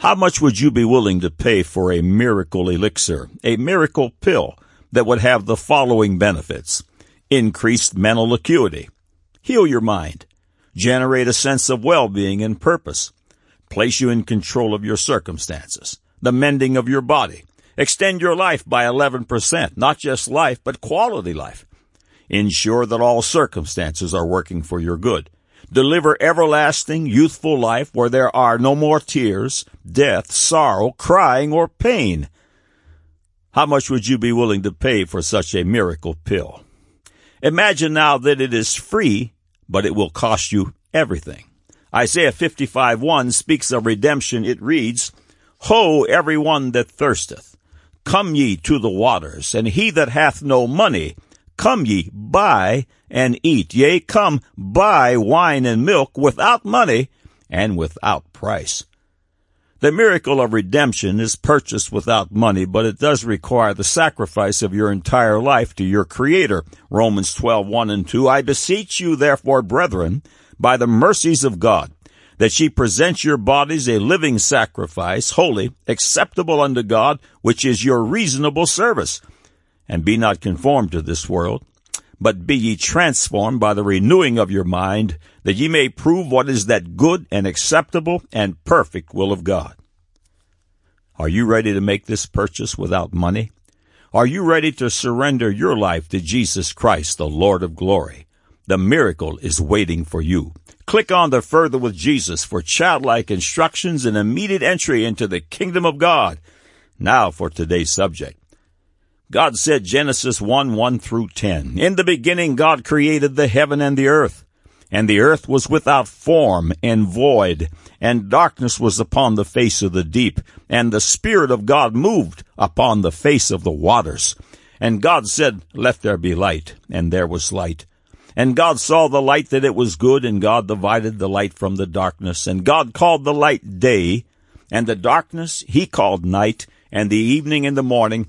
How much would you be willing to pay for a miracle elixir, a miracle pill that would have the following benefits? Increased mental acuity, heal your mind, generate a sense of well-being and purpose, place you in control of your circumstances, the mending of your body, extend your life by 11%, not just life, but quality life, ensure that all circumstances are working for your good, deliver everlasting, youthful life where there are no more tears, death, sorrow, crying, or pain. How much would you be willing to pay for such a miracle pill? Imagine now that it is free, but it will cost you everything. Isaiah 55 1 speaks of redemption. It reads, Ho, every one that thirsteth, come ye to the waters, and he that hath no money, Come ye, buy and eat. Yea, come, buy wine and milk without money and without price. The miracle of redemption is purchased without money, but it does require the sacrifice of your entire life to your Creator. Romans 12, 1 and 2. I beseech you, therefore, brethren, by the mercies of God, that ye present your bodies a living sacrifice, holy, acceptable unto God, which is your reasonable service and be not conformed to this world, but be ye transformed by the renewing of your mind, that ye may prove what is that good and acceptable and perfect will of God. Are you ready to make this purchase without money? Are you ready to surrender your life to Jesus Christ, the Lord of glory? The miracle is waiting for you. Click on the Further with Jesus for childlike instructions and immediate entry into the kingdom of God. Now for today's subject. God said Genesis 1, 1 through 10. In the beginning God created the heaven and the earth. And the earth was without form and void, and darkness was upon the face of the deep, and the Spirit of God moved upon the face of the waters. And God said, Let there be light, and there was light. And God saw the light that it was good, and God divided the light from the darkness. And God called the light day, and the darkness he called night, and the evening and the morning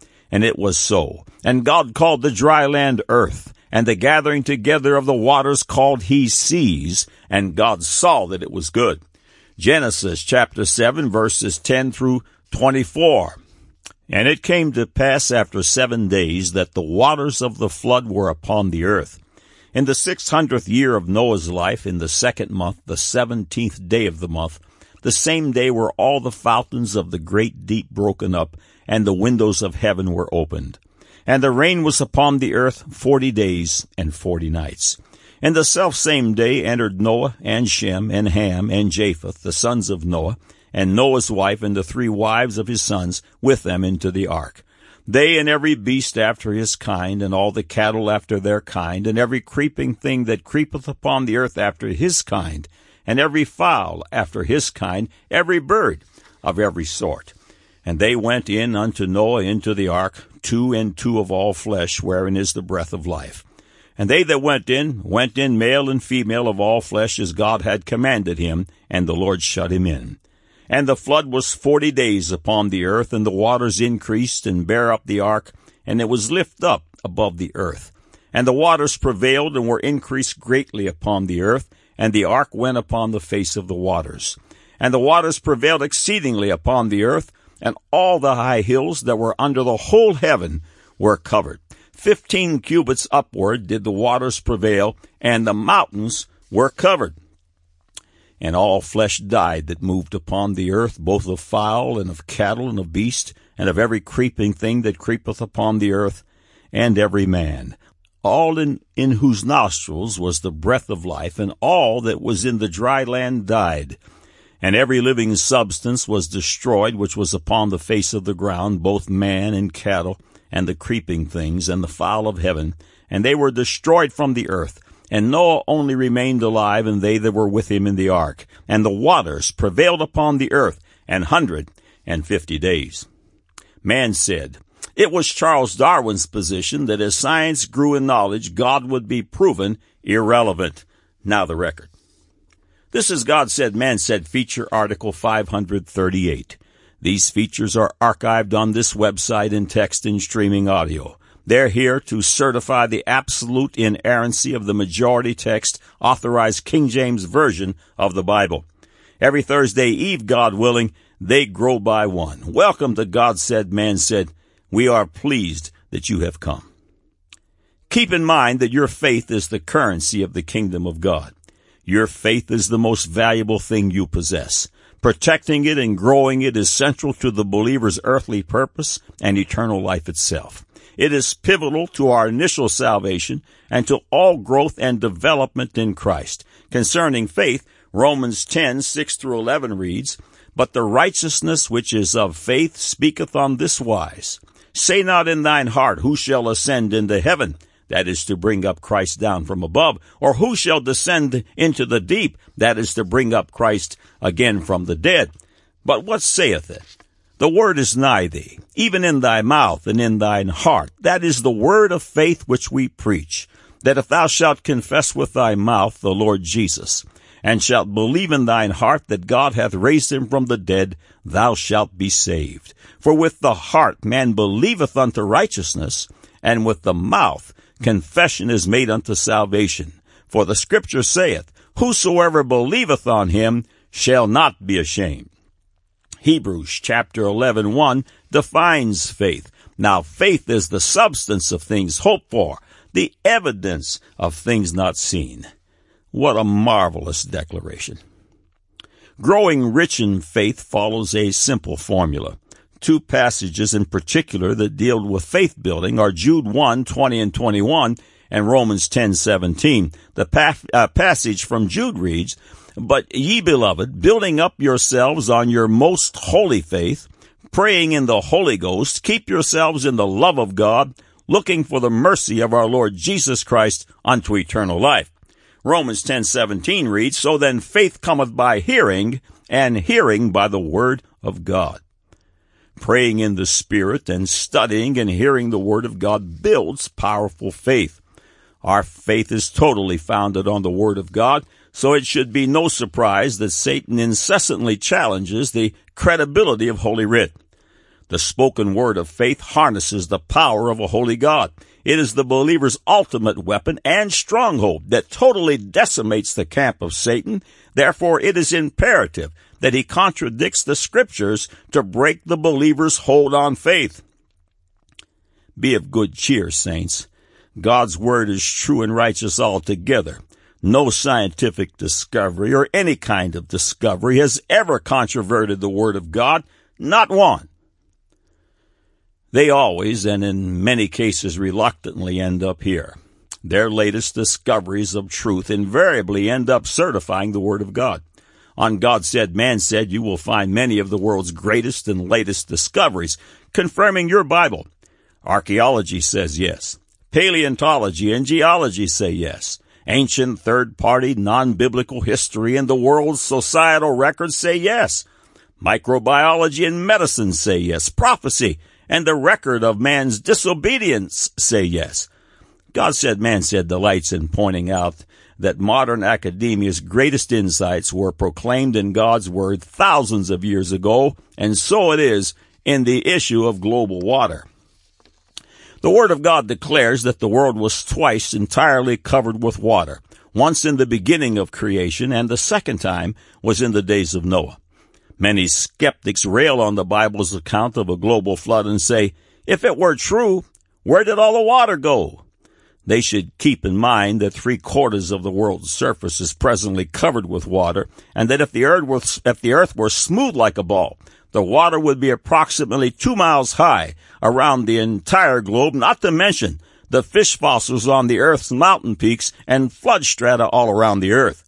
And it was so. And God called the dry land earth, and the gathering together of the waters called he seas, and God saw that it was good. Genesis chapter 7 verses 10 through 24. And it came to pass after seven days that the waters of the flood were upon the earth. In the six hundredth year of Noah's life, in the second month, the seventeenth day of the month, the same day were all the fountains of the great deep broken up, and the windows of heaven were opened. And the rain was upon the earth forty days and forty nights. And the selfsame day entered Noah and Shem and Ham and Japheth, the sons of Noah, and Noah's wife and the three wives of his sons with them into the ark. They and every beast after his kind, and all the cattle after their kind, and every creeping thing that creepeth upon the earth after his kind, and every fowl after his kind, every bird of every sort. And they went in unto Noah into the ark, two and two of all flesh, wherein is the breath of life. And they that went in, went in male and female of all flesh, as God had commanded him, and the Lord shut him in. And the flood was forty days upon the earth, and the waters increased and bare up the ark, and it was lift up above the earth. And the waters prevailed and were increased greatly upon the earth, and the ark went upon the face of the waters. And the waters prevailed exceedingly upon the earth, and all the high hills that were under the whole heaven were covered. Fifteen cubits upward did the waters prevail, and the mountains were covered. And all flesh died that moved upon the earth, both of fowl and of cattle and of beast, and of every creeping thing that creepeth upon the earth, and every man. All in, in whose nostrils was the breath of life, and all that was in the dry land died and every living substance was destroyed which was upon the face of the ground, both man and cattle, and the creeping things, and the fowl of heaven, and they were destroyed from the earth. And Noah only remained alive, and they that were with him in the ark. And the waters prevailed upon the earth an hundred and fifty days. Man said, it was Charles Darwin's position that as science grew in knowledge, God would be proven irrelevant. Now the record. This is God Said, Man Said feature article 538. These features are archived on this website in text and streaming audio. They're here to certify the absolute inerrancy of the majority text authorized King James Version of the Bible. Every Thursday Eve, God willing, they grow by one. Welcome to God Said, Man Said. We are pleased that you have come. Keep in mind that your faith is the currency of the kingdom of God. Your faith is the most valuable thing you possess. Protecting it and growing it is central to the believer's earthly purpose and eternal life itself. It is pivotal to our initial salvation and to all growth and development in Christ. Concerning faith, Romans 10, 6 through 11 reads, But the righteousness which is of faith speaketh on this wise. Say not in thine heart, Who shall ascend into heaven? That is to bring up Christ down from above. Or who shall descend into the deep? That is to bring up Christ again from the dead. But what saith it? The word is nigh thee, even in thy mouth and in thine heart. That is the word of faith which we preach. That if thou shalt confess with thy mouth the Lord Jesus, and shalt believe in thine heart that God hath raised him from the dead, thou shalt be saved. For with the heart man believeth unto righteousness, and with the mouth confession is made unto salvation. For the scripture saith, Whosoever believeth on him shall not be ashamed. Hebrews chapter 11, 1 defines faith. Now faith is the substance of things hoped for, the evidence of things not seen. What a marvelous declaration. Growing rich in faith follows a simple formula. Two passages in particular that deal with faith building are Jude 1, 20 and 21 and Romans 10, 17. The pa- uh, passage from Jude reads, but ye beloved, building up yourselves on your most holy faith, praying in the Holy Ghost, keep yourselves in the love of God, looking for the mercy of our Lord Jesus Christ unto eternal life. Romans 10:17 reads, So then faith cometh by hearing, and hearing by the word of God. Praying in the Spirit and studying and hearing the word of God builds powerful faith. Our faith is totally founded on the word of God, so it should be no surprise that Satan incessantly challenges the credibility of Holy Writ. The spoken word of faith harnesses the power of a holy God. It is the believer's ultimate weapon and stronghold that totally decimates the camp of Satan. Therefore, it is imperative that he contradicts the scriptures to break the believer's hold on faith. Be of good cheer, saints. God's word is true and righteous altogether. No scientific discovery or any kind of discovery has ever controverted the Word of God, not one. They always, and in many cases reluctantly, end up here. Their latest discoveries of truth invariably end up certifying the Word of God. On God Said, Man Said, you will find many of the world's greatest and latest discoveries confirming your Bible. Archaeology says yes. Paleontology and geology say yes. Ancient third party non biblical history and the world's societal records say yes. Microbiology and medicine say yes. Prophecy and the record of man's disobedience say yes. God said, man said delights in pointing out that modern academia's greatest insights were proclaimed in God's Word thousands of years ago, and so it is in the issue of global water. The Word of God declares that the world was twice entirely covered with water, once in the beginning of creation, and the second time was in the days of Noah. Many skeptics rail on the Bible's account of a global flood and say, if it were true, where did all the water go? They should keep in mind that three quarters of the world's surface is presently covered with water, and that if the earth were, if the earth were smooth like a ball, the water would be approximately two miles high around the entire globe, not to mention the fish fossils on the Earth's mountain peaks and flood strata all around the Earth.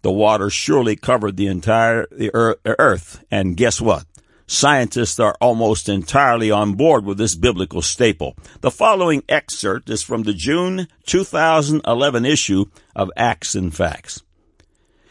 The water surely covered the entire Earth, and guess what? Scientists are almost entirely on board with this biblical staple. The following excerpt is from the June 2011 issue of Acts and Facts.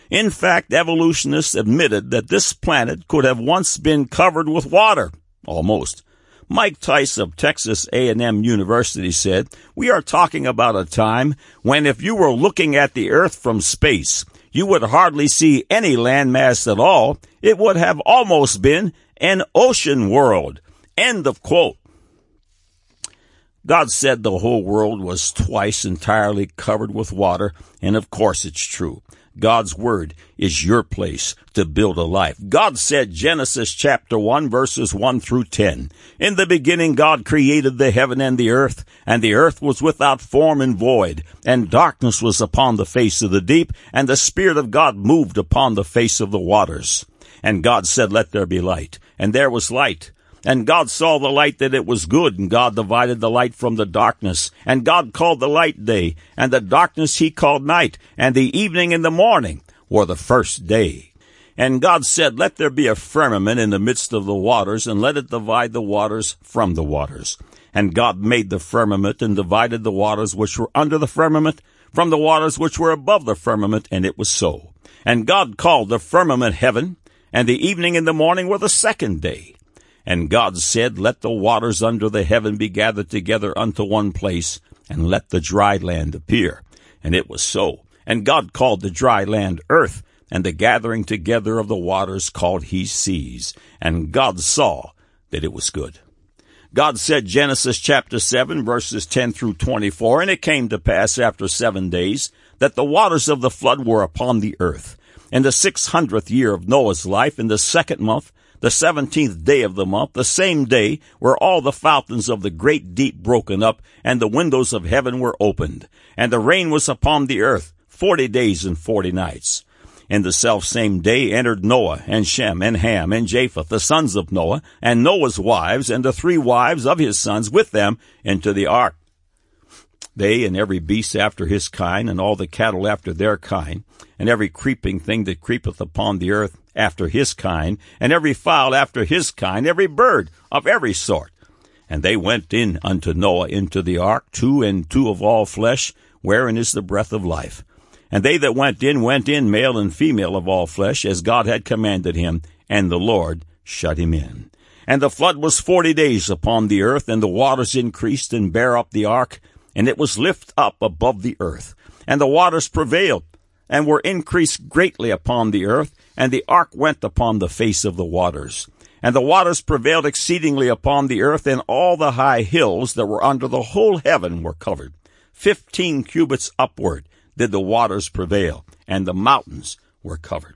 In fact, evolutionists admitted that this planet could have once been covered with water. Almost. Mike Tice of Texas A&M University said, "We are talking about a time when if you were looking at the earth from space, you would hardly see any landmass at all. It would have almost been an ocean world." End of quote. God said the whole world was twice entirely covered with water, and of course it's true. God's word is your place to build a life. God said Genesis chapter 1 verses 1 through 10. In the beginning God created the heaven and the earth, and the earth was without form and void, and darkness was upon the face of the deep, and the Spirit of God moved upon the face of the waters. And God said, let there be light. And there was light. And God saw the light that it was good, and God divided the light from the darkness. And God called the light day, and the darkness he called night, and the evening and the morning were the first day. And God said, Let there be a firmament in the midst of the waters, and let it divide the waters from the waters. And God made the firmament, and divided the waters which were under the firmament from the waters which were above the firmament, and it was so. And God called the firmament heaven, and the evening and the morning were the second day. And God said, Let the waters under the heaven be gathered together unto one place, and let the dry land appear. And it was so. And God called the dry land earth, and the gathering together of the waters called he seas. And God saw that it was good. God said, Genesis chapter 7, verses 10 through 24, And it came to pass after seven days that the waters of the flood were upon the earth. In the six hundredth year of Noah's life, in the second month, the seventeenth day of the month, the same day, were all the fountains of the great deep broken up, and the windows of heaven were opened, and the rain was upon the earth forty days and forty nights. In the self same day entered Noah, and Shem, and Ham, and Japheth, the sons of Noah, and Noah's wives, and the three wives of his sons with them into the ark. They and every beast after his kind, and all the cattle after their kind, and every creeping thing that creepeth upon the earth, after his kind, and every fowl after his kind, every bird of every sort. And they went in unto Noah into the ark, two and two of all flesh, wherein is the breath of life. And they that went in went in, male and female of all flesh, as God had commanded him, and the Lord shut him in. And the flood was forty days upon the earth, and the waters increased and bare up the ark, and it was lift up above the earth. And the waters prevailed, and were increased greatly upon the earth, and the ark went upon the face of the waters. And the waters prevailed exceedingly upon the earth, and all the high hills that were under the whole heaven were covered. Fifteen cubits upward did the waters prevail, and the mountains were covered.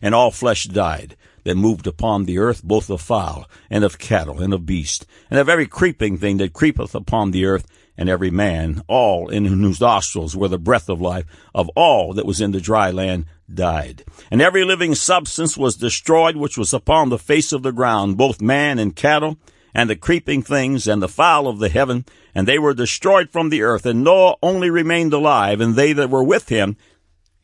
And all flesh died that moved upon the earth, both of fowl, and of cattle, and of beast, and of every creeping thing that creepeth upon the earth, and every man, all in whose nostrils were the breath of life, of all that was in the dry land, died. And every living substance was destroyed which was upon the face of the ground, both man and cattle, and the creeping things, and the fowl of the heaven, and they were destroyed from the earth, and Noah only remained alive, and they that were with him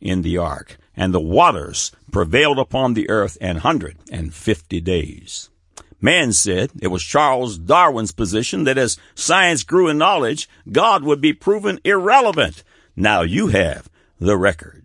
in the ark. And the waters prevailed upon the earth an hundred and fifty days. Man said it was Charles Darwin's position that as science grew in knowledge, God would be proven irrelevant. Now you have the record.